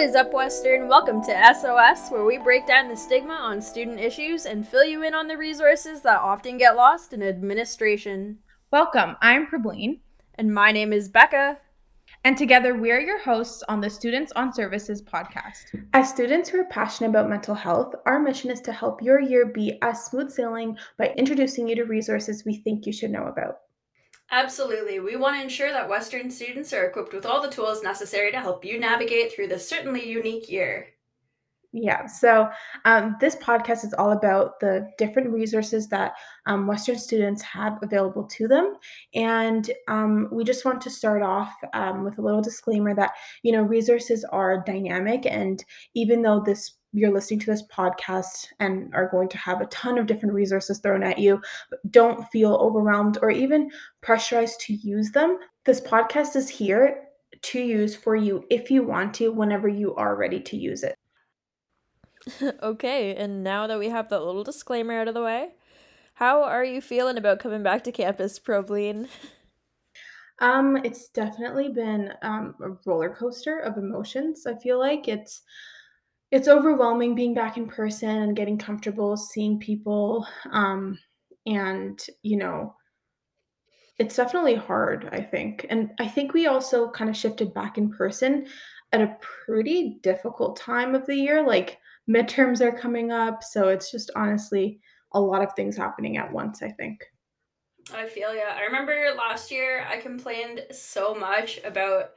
What is up, Western? Welcome to SOS, where we break down the stigma on student issues and fill you in on the resources that often get lost in administration. Welcome, I'm Prableen. And my name is Becca. And together, we are your hosts on the Students on Services podcast. As students who are passionate about mental health, our mission is to help your year be as smooth sailing by introducing you to resources we think you should know about. Absolutely. We want to ensure that Western students are equipped with all the tools necessary to help you navigate through this certainly unique year. Yeah, so um, this podcast is all about the different resources that um, Western students have available to them. And um, we just want to start off um, with a little disclaimer that, you know, resources are dynamic. And even though this you're listening to this podcast and are going to have a ton of different resources thrown at you, don't feel overwhelmed or even pressurized to use them. This podcast is here to use for you if you want to, whenever you are ready to use it. okay, and now that we have that little disclaimer out of the way, how are you feeling about coming back to campus, Prableen? Um, it's definitely been um, a roller coaster of emotions. I feel like it's it's overwhelming being back in person and getting comfortable seeing people um, and you know it's definitely hard i think and i think we also kind of shifted back in person at a pretty difficult time of the year like midterms are coming up so it's just honestly a lot of things happening at once i think i feel yeah i remember last year i complained so much about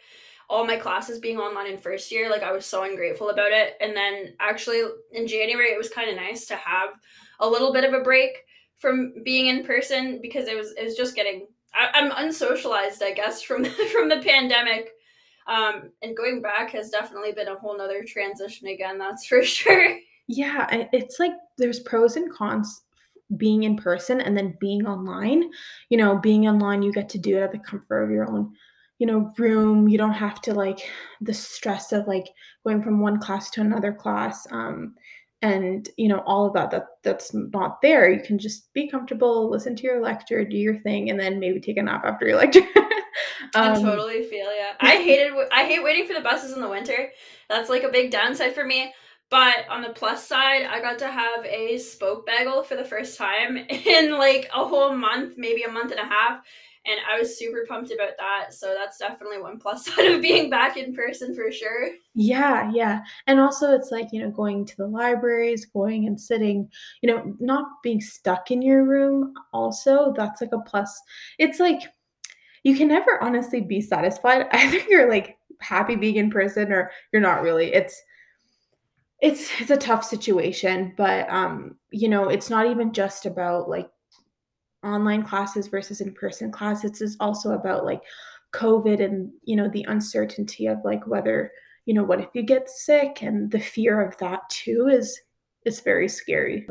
all my classes being online in first year, like I was so ungrateful about it. And then actually in January, it was kind of nice to have a little bit of a break from being in person because it was it was just getting I, am unsocialized, I guess, from from the pandemic. Um, and going back has definitely been a whole nother transition again. That's for sure. Yeah, it's like there's pros and cons being in person and then being online. You know, being online, you get to do it at the comfort of your own you know room you don't have to like the stress of like going from one class to another class um and you know all of that that that's not there. You can just be comfortable listen to your lecture do your thing and then maybe take a nap after your lecture. Um, i totally feel yeah i hated i hate waiting for the buses in the winter. That's like a big downside for me. But on the plus side, I got to have a spoke bagel for the first time in like a whole month, maybe a month and a half and I was super pumped about that. So that's definitely one plus side of being back in person for sure. Yeah, yeah. And also it's like, you know, going to the libraries, going and sitting, you know, not being stuck in your room also, that's like a plus. It's like you can never honestly be satisfied. Either you're like happy being in person or you're not really. It's it's it's a tough situation, but um, you know, it's not even just about like online classes versus in-person classes is also about like covid and you know the uncertainty of like whether you know what if you get sick and the fear of that too is is very scary.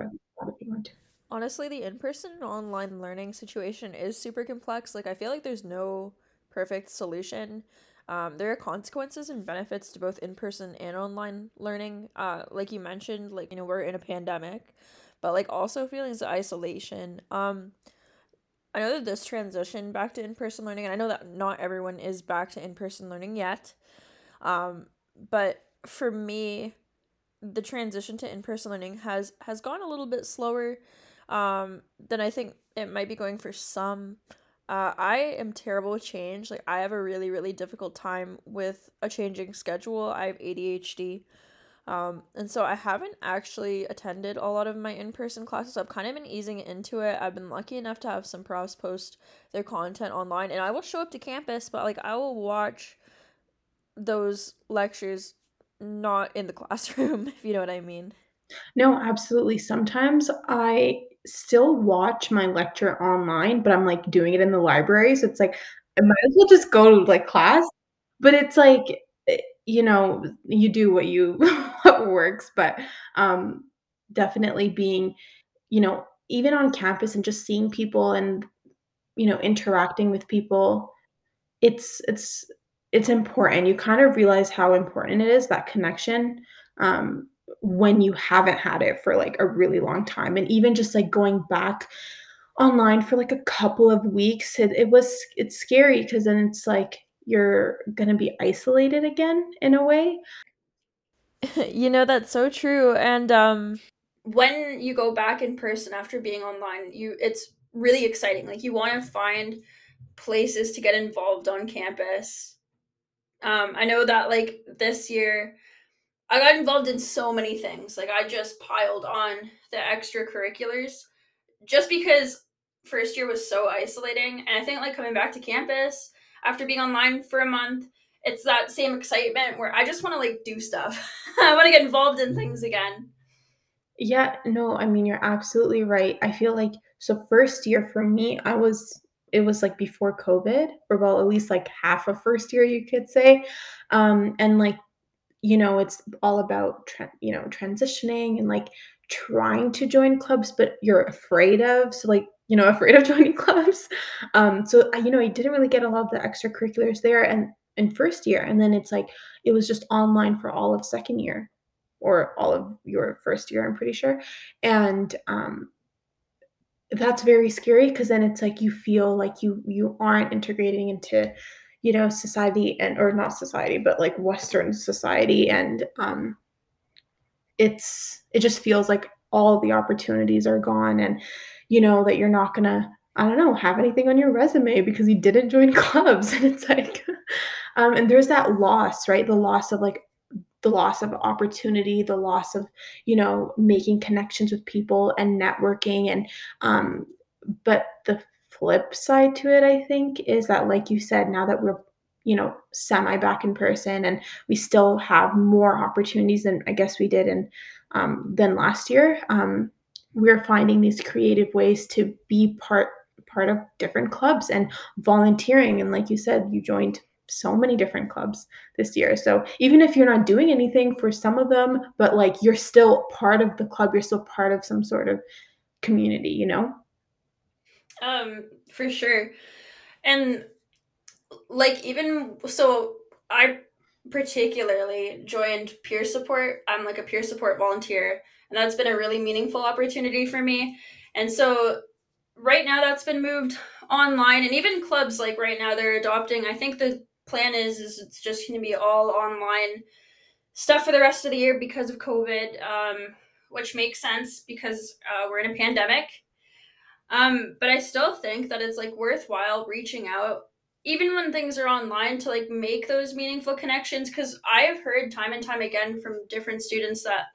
Honestly the in-person online learning situation is super complex. Like i feel like there's no perfect solution. Um, there are consequences and benefits to both in-person and online learning. Uh, like you mentioned like you know we're in a pandemic but like also feelings of isolation. Um, I know that this transition back to in person learning, and I know that not everyone is back to in person learning yet, um, but for me, the transition to in person learning has has gone a little bit slower um, than I think it might be going for some. Uh, I am terrible with change. Like I have a really really difficult time with a changing schedule. I have ADHD. Um, and so I haven't actually attended a lot of my in person classes. I've kind of been easing into it. I've been lucky enough to have some profs post their content online, and I will show up to campus, but like I will watch those lectures not in the classroom, if you know what I mean. No, absolutely. Sometimes I still watch my lecture online, but I'm like doing it in the library. So it's like I might as well just go to like class. But it's like you know, you do what you what works, but um definitely being, you know, even on campus and just seeing people and you know, interacting with people, it's it's it's important. You kind of realize how important it is that connection um when you haven't had it for like a really long time and even just like going back online for like a couple of weeks it, it was it's scary because then it's like you're going to be isolated again in a way. you know that's so true and um when you go back in person after being online you it's really exciting like you want to find places to get involved on campus um i know that like this year i got involved in so many things like i just piled on the extracurriculars just because first year was so isolating and i think like coming back to campus after being online for a month it's that same excitement where I just want to like do stuff. I want to get involved in things again. Yeah, no, I mean you're absolutely right. I feel like so first year for me, I was it was like before COVID, or well, at least like half of first year, you could say. Um, and like, you know, it's all about tra- you know transitioning and like trying to join clubs, but you're afraid of. So like, you know, afraid of joining clubs. Um, so I, you know, I didn't really get a lot of the extracurriculars there, and in first year. And then it's like it was just online for all of second year or all of your first year i'm pretty sure. And um that's very scary because then it's like you feel like you you aren't integrating into you know society and or not society but like western society. And um it's it just feels like all the opportunities are gone and you know that you're not gonna i don't know have anything on your resume because you didn't join clubs. And it's like um, and there's that loss right? The loss of like the loss of opportunity the loss of you know making connections with people and networking and um but the flip side to it i think is that like you said now that we're you know semi back in person and we still have more opportunities than i guess we did in um, than last year um, we're finding these creative ways to be part part of different clubs and volunteering and like you said you joined so many different clubs this year. So even if you're not doing anything for some of them, but like you're still part of the club, you're still part of some sort of community, you know? Um, for sure. And like even so I particularly joined peer support. I'm like a peer support volunteer, and that's been a really meaningful opportunity for me. And so right now that's been moved online and even clubs like right now they're adopting I think the plan is is it's just going to be all online stuff for the rest of the year because of COVID, um, which makes sense because uh, we're in a pandemic. Um, but I still think that it's like worthwhile reaching out, even when things are online, to like make those meaningful connections. Because I have heard time and time again from different students that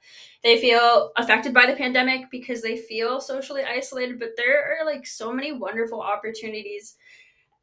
they feel affected by the pandemic because they feel socially isolated. But there are like so many wonderful opportunities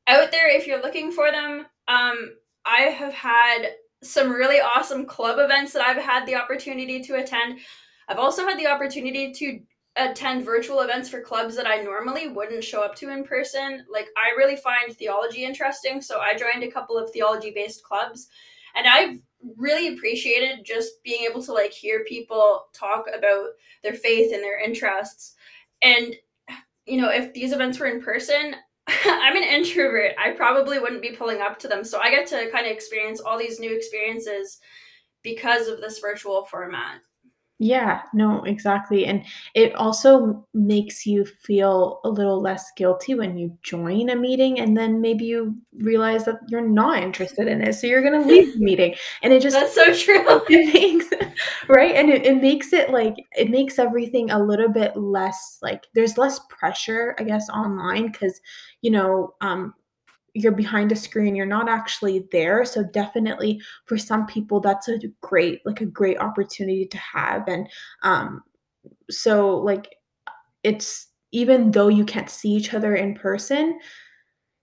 out there if you're looking for them. Um, I have had some really awesome club events that I've had the opportunity to attend. I've also had the opportunity to attend virtual events for clubs that I normally wouldn't show up to in person. Like, I really find theology interesting, so I joined a couple of theology based clubs, and I've really appreciated just being able to like hear people talk about their faith and their interests. And you know, if these events were in person, I'm an introvert. I probably wouldn't be pulling up to them. So I get to kind of experience all these new experiences because of this virtual format. Yeah, no, exactly. And it also makes you feel a little less guilty when you join a meeting and then maybe you realize that you're not interested in it. So you're going to leave the meeting. And it just That's so true. It makes right? And it, it makes it like it makes everything a little bit less like there's less pressure, I guess, online cuz you know, um you're behind a screen you're not actually there. So definitely for some people that's a great like a great opportunity to have. And um so like it's even though you can't see each other in person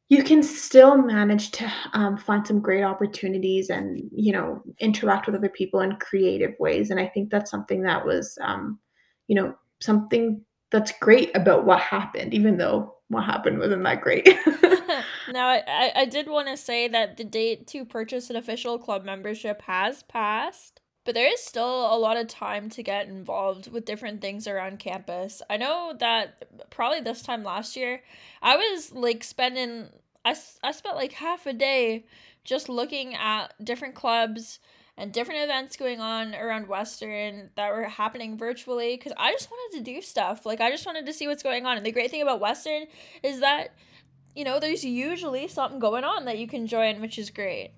you can still manage to um, find some great opportunities and you know interact with other people in creative ways. And i think that's something that was um, you know something that's great about what happened even though what happened wasn't that great now, I, I did want to say that the date to purchase an official club membership has passed, but there is still a lot of time to get involved with different things around campus. I know that probably this time last year, I was like spending, I, I spent like half a day just looking at different clubs and different events going on around Western that were happening virtually because I just wanted to do stuff. Like, I just wanted to see what's going on. And the great thing about Western is that you know, there's usually something going on that you can join, which is great.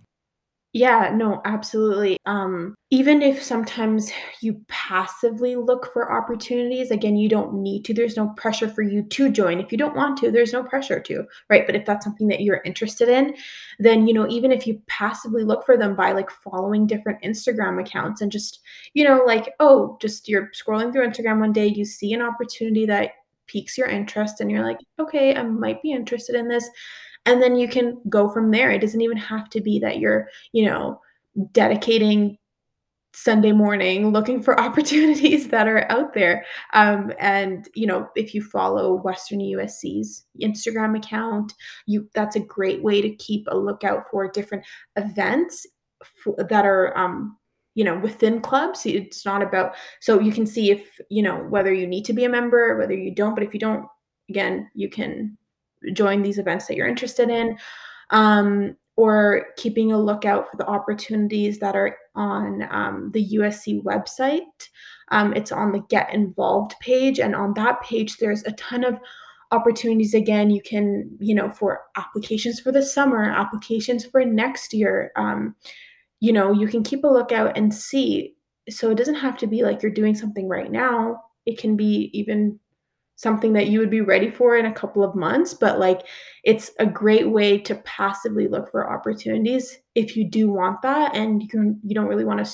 Yeah, no, absolutely. Um, even if sometimes you passively look for opportunities, again, you don't need to. There's no pressure for you to join. If you don't want to, there's no pressure to, right? But if that's something that you're interested in, then, you know, even if you passively look for them by like following different Instagram accounts and just, you know, like, oh, just you're scrolling through Instagram one day, you see an opportunity that piques your interest and you're like, okay, I might be interested in this and then you can go from there. It doesn't even have to be that you're, you know, dedicating Sunday morning looking for opportunities that are out there. Um, and you know, if you follow Western USC's Instagram account, you that's a great way to keep a lookout for different events that are um, you know within clubs it's not about so you can see if you know whether you need to be a member whether you don't but if you don't again you can join these events that you're interested in, um, or keeping a lookout for the opportunities that are on um, the USC website. Um, it's on the Get Involved page, and on that page, there's a ton of opportunities. Again you can you know for applications for the summer applications for next year um, you know you can keep a lookout and see. So it doesn't have to be like you're doing something right now. It can be even something that you would be ready for in a couple of months, but like it's a great way to passively look for opportunities if you do want that and you can, you don't really want to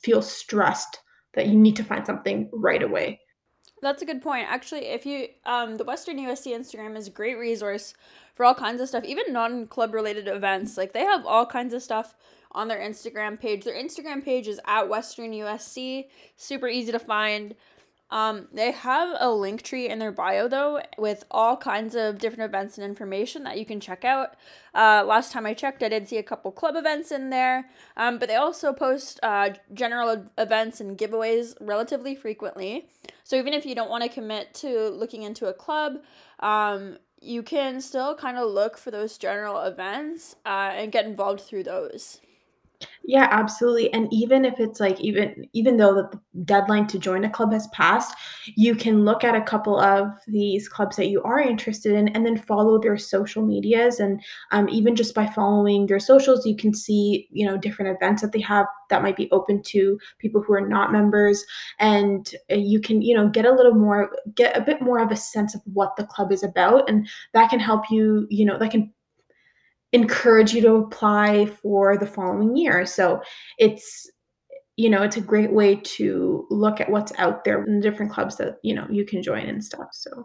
feel stressed that you need to find something right away. That's a good point. Actually, if you um the Western USC Instagram is a great resource for all kinds of stuff, even non-club related events. Like they have all kinds of stuff on their Instagram page. Their Instagram page is at Western USC. Super easy to find. Um, they have a link tree in their bio though with all kinds of different events and information that you can check out. Uh, last time I checked, I did see a couple club events in there, um, but they also post uh, general events and giveaways relatively frequently. So even if you don't want to commit to looking into a club, um, you can still kind of look for those general events uh, and get involved through those. Yeah, absolutely. And even if it's like even even though the deadline to join a club has passed, you can look at a couple of these clubs that you are interested in and then follow their social medias. And um, even just by following their socials, you can see, you know, different events that they have that might be open to people who are not members. And uh, you can, you know, get a little more, get a bit more of a sense of what the club is about. And that can help you, you know, that can encourage you to apply for the following year. So it's you know, it's a great way to look at what's out there in the different clubs that, you know, you can join and stuff. So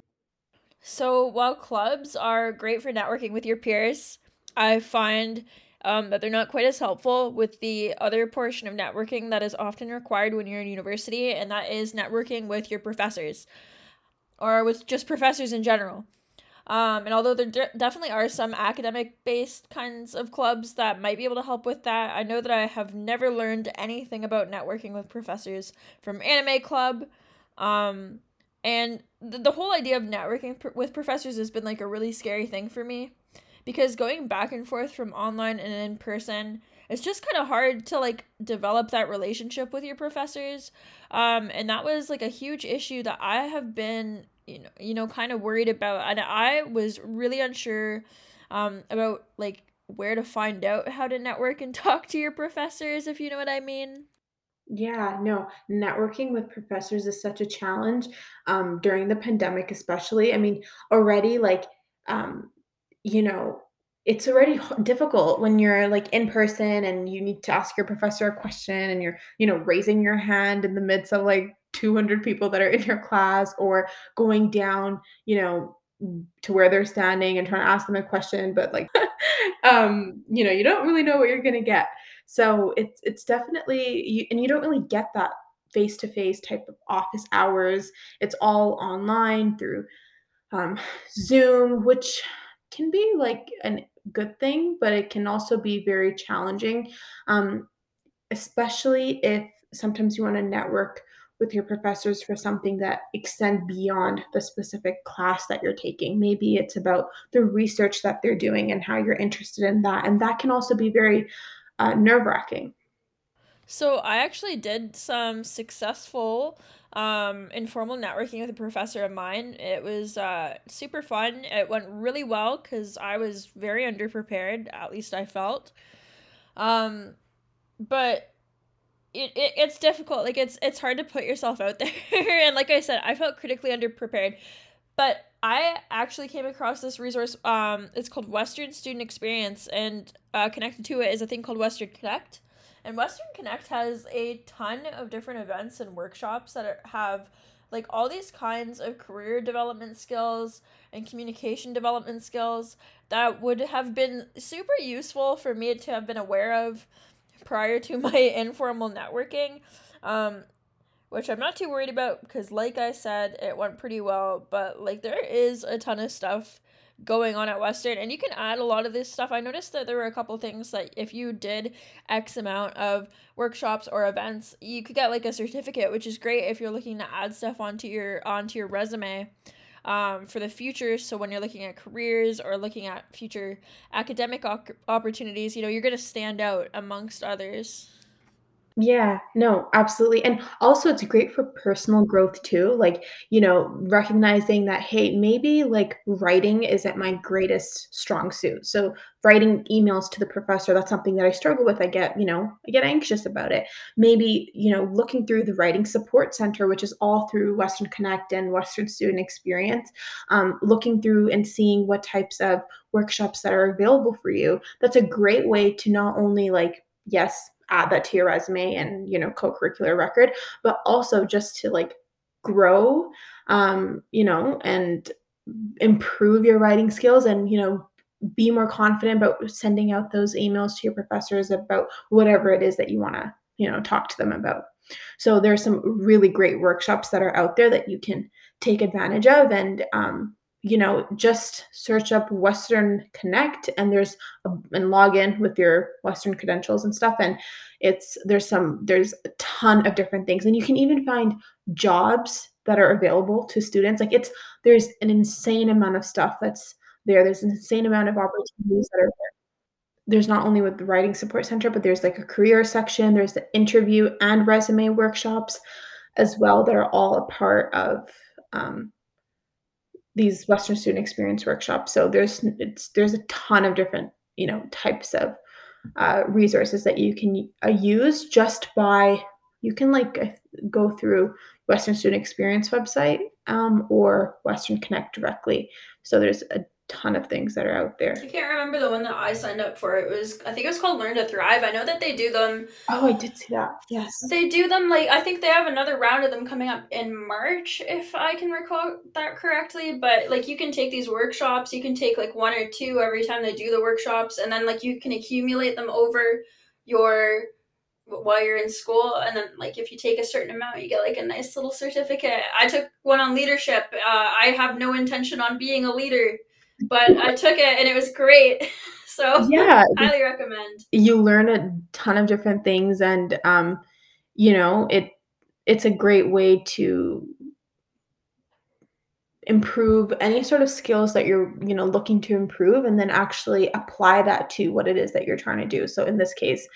So while clubs are great for networking with your peers, I find um, that they're not quite as helpful with the other portion of networking that is often required when you're in university, and that is networking with your professors or with just professors in general. Um, and although there de- definitely are some academic based kinds of clubs that might be able to help with that, I know that I have never learned anything about networking with professors from Anime Club. Um, and th- the whole idea of networking pr- with professors has been like a really scary thing for me because going back and forth from online and in person it's just kind of hard to like develop that relationship with your professors um and that was like a huge issue that i have been you know you know kind of worried about and i was really unsure um about like where to find out how to network and talk to your professors if you know what i mean yeah, no, networking with professors is such a challenge um, during the pandemic, especially. I mean, already like um, you know, it's already difficult when you're like in person and you need to ask your professor a question and you're, you know, raising your hand in the midst of like 200 people that are in your class or going down, you know, to where they're standing and trying to ask them a question, but like, um, you know, you don't really know what you're gonna get. So it's it's definitely you, and you don't really get that face to face type of office hours. It's all online through um, Zoom, which can be like a good thing, but it can also be very challenging, um, especially if sometimes you want to network with your professors for something that extend beyond the specific class that you're taking. Maybe it's about the research that they're doing and how you're interested in that, and that can also be very uh, nerve wracking. So I actually did some successful um, informal networking with a professor of mine. It was uh, super fun. It went really well because I was very underprepared, at least I felt. Um, but it, it it's difficult. Like it's it's hard to put yourself out there. and like I said, I felt critically underprepared. But I actually came across this resource. Um, it's called Western Student Experience, and uh, connected to it is a thing called Western Connect. And Western Connect has a ton of different events and workshops that are, have like all these kinds of career development skills and communication development skills that would have been super useful for me to have been aware of prior to my informal networking. Um, which I'm not too worried about because, like I said, it went pretty well. But like, there is a ton of stuff going on at Western, and you can add a lot of this stuff. I noticed that there were a couple things that if you did X amount of workshops or events, you could get like a certificate, which is great if you're looking to add stuff onto your onto your resume. Um, for the future, so when you're looking at careers or looking at future academic op- opportunities, you know, you're going to stand out amongst others. Yeah, no, absolutely. And also it's great for personal growth too. Like, you know, recognizing that, hey, maybe like writing isn't my greatest strong suit. So writing emails to the professor, that's something that I struggle with. I get, you know, I get anxious about it. Maybe, you know, looking through the Writing Support Center, which is all through Western Connect and Western Student Experience, um, looking through and seeing what types of workshops that are available for you. That's a great way to not only like, yes, add that to your resume and you know co-curricular record but also just to like grow um you know and improve your writing skills and you know be more confident about sending out those emails to your professors about whatever it is that you want to you know talk to them about. So there's some really great workshops that are out there that you can take advantage of and um, you know, just search up Western Connect and there's a, and log in with your Western credentials and stuff. And it's there's some there's a ton of different things, and you can even find jobs that are available to students. Like it's there's an insane amount of stuff that's there. There's an insane amount of opportunities that are there. There's not only with the writing support center, but there's like a career section. There's the interview and resume workshops as well that are all a part of um, these Western student experience workshops. So there's it's there's a ton of different you know types of uh, resources that you can uh, use just by you can like go through Western Student Experience website um, or Western Connect directly. So there's a ton of things that are out there. I can't remember the one that I signed up for. It was I think it was called Learn to Thrive. I know that they do them. Oh, I did see that. Yes. They do them like I think they have another round of them coming up in March if I can recall that correctly, but like you can take these workshops, you can take like one or two every time they do the workshops and then like you can accumulate them over your while you're in school and then like if you take a certain amount you get like a nice little certificate i took one on leadership uh, i have no intention on being a leader but I took it and it was great. So yeah, highly recommend. You learn a ton of different things, and um, you know it. It's a great way to improve any sort of skills that you're you know looking to improve and then actually apply that to what it is that you're trying to do so in this case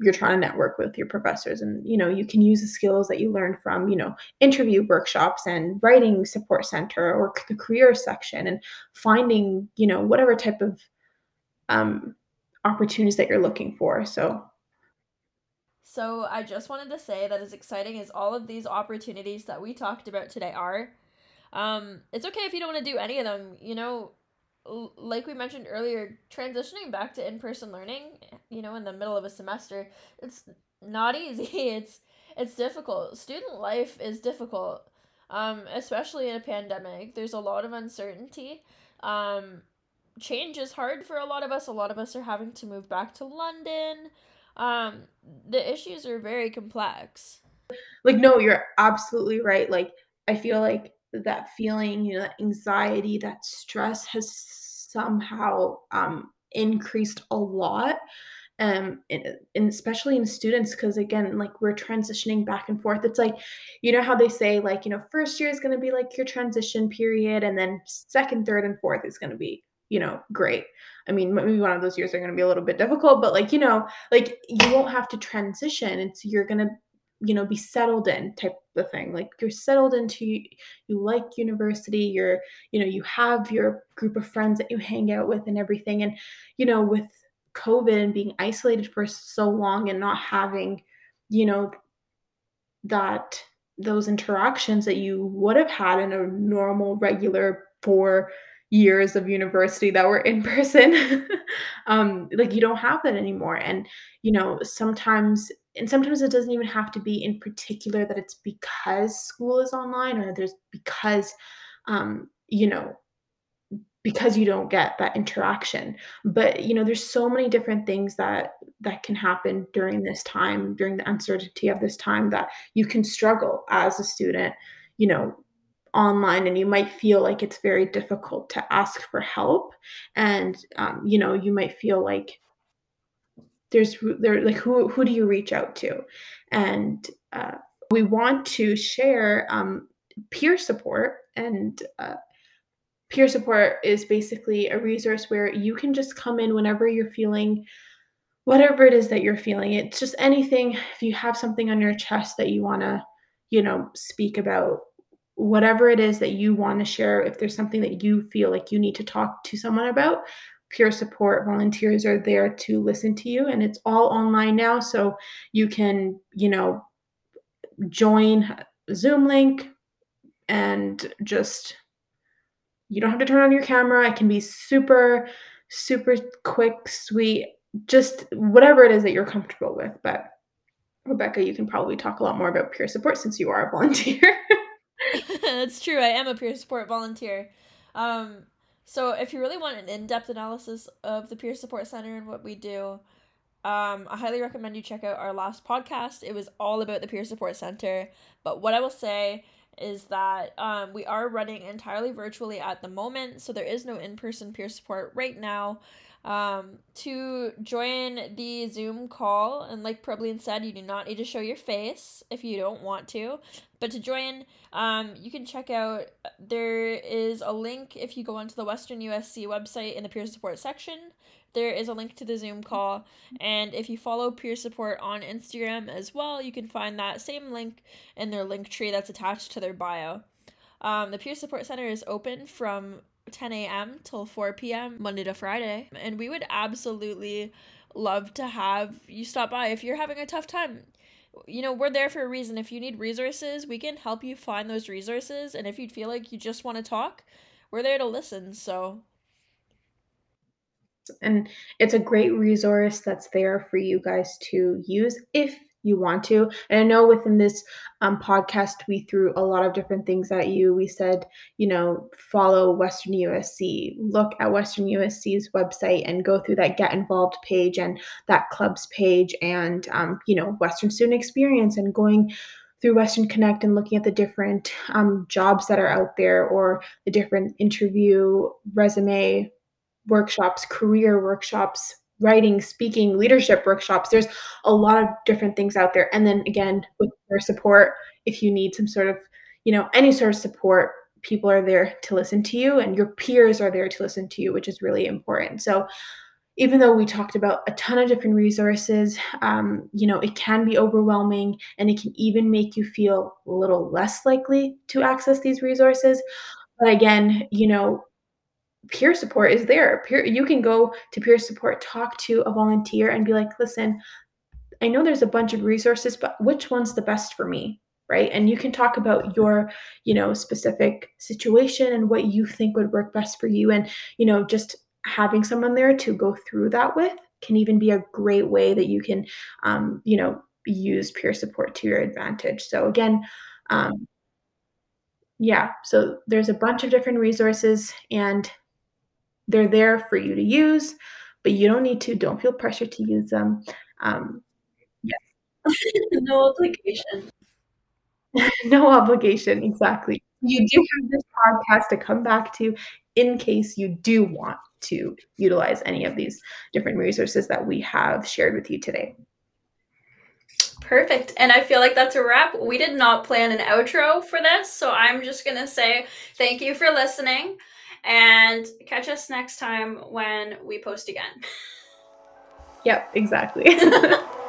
you're trying to network with your professors and you know you can use the skills that you learned from you know interview workshops and writing support center or the career section and finding you know whatever type of um, opportunities that you're looking for. So so i just wanted to say that as exciting as all of these opportunities that we talked about today are um, it's okay if you don't want to do any of them you know like we mentioned earlier, transitioning back to in person learning, you know, in the middle of a semester, it's not easy. It's it's difficult. Student life is difficult, um, especially in a pandemic. There's a lot of uncertainty. Um, change is hard for a lot of us. A lot of us are having to move back to London. Um, the issues are very complex. Like, no, you're absolutely right. Like, I feel like that feeling, you know, that anxiety, that stress has somehow um, increased a lot. Um, and, and especially in students, because again, like we're transitioning back and forth. It's like, you know, how they say, like, you know, first year is going to be like your transition period, and then second, third, and fourth is going to be, you know, great. I mean, maybe one of those years are going to be a little bit difficult, but like, you know, like you won't have to transition. It's you're going to you know be settled in type of thing like you're settled into you like university you're you know you have your group of friends that you hang out with and everything and you know with COVID and being isolated for so long and not having, you know, that those interactions that you would have had in a normal, regular four years of university that were in person um like you don't have that anymore. And you know sometimes and sometimes it doesn't even have to be in particular that it's because school is online or there's because um you know because you don't get that interaction. But you know there's so many different things that that can happen during this time during the uncertainty of this time that you can struggle as a student you know online and you might feel like it's very difficult to ask for help. And um, you know you might feel like there's there like who who do you reach out to? And uh, we want to share um, peer support and uh, peer support is basically a resource where you can just come in whenever you're feeling whatever it is that you're feeling. It's just anything if you have something on your chest that you want to you know speak about whatever it is that you want to share if there's something that you feel like you need to talk to someone about peer support volunteers are there to listen to you and it's all online now so you can you know join zoom link and just you don't have to turn on your camera. It can be super, super quick, sweet, just whatever it is that you're comfortable with. But Rebecca, you can probably talk a lot more about peer support since you are a volunteer. That's true. I am a peer support volunteer. Um, so if you really want an in-depth analysis of the peer support center and what we do, um, I highly recommend you check out our last podcast. It was all about the peer support center. But what I will say is that um, we are running entirely virtually at the moment, so there is no in person peer support right now. Um, to join the Zoom call, and like Prableen said, you do not need to show your face if you don't want to. But to join, um, you can check out, there is a link if you go onto the Western USC website in the peer support section there is a link to the Zoom call. And if you follow peer support on Instagram as well, you can find that same link in their link tree that's attached to their bio. Um, the Peer Support Center is open from 10 a.m. till 4 p.m. Monday to Friday. And we would absolutely love to have you stop by if you're having a tough time. You know, we're there for a reason. If you need resources, we can help you find those resources. And if you feel like you just want to talk, we're there to listen. So and it's a great resource that's there for you guys to use if you want to. And I know within this um, podcast, we threw a lot of different things at you. We said, you know, follow Western USC, look at Western USC's website and go through that Get Involved page and that clubs page and, um, you know, Western Student Experience and going through Western Connect and looking at the different um, jobs that are out there or the different interview resume workshops, career workshops, writing, speaking, leadership workshops. There's a lot of different things out there. And then again, with your support, if you need some sort of, you know, any sort of support, people are there to listen to you and your peers are there to listen to you, which is really important. So even though we talked about a ton of different resources, um, you know, it can be overwhelming and it can even make you feel a little less likely to access these resources. But again, you know, peer support is there. Peer, you can go to peer support, talk to a volunteer, and be like, listen, I know there's a bunch of resources, but which one's the best for me? Right. And you can talk about your, you know, specific situation and what you think would work best for you. And, you know, just having someone there to go through that with can even be a great way that you can, um, you know, use peer support to your advantage. So, again, um, yeah, so there's a bunch of different resources, and they're there for you to use, but you don't need to. Don't feel pressure to use them. Um, no obligation. no obligation, exactly. You do have this podcast to come back to in case you do want to utilize any of these different resources that we have shared with you today. Perfect. And I feel like that's a wrap. We did not plan an outro for this, so I'm just going to say thank you for listening. And catch us next time when we post again. Yep, exactly.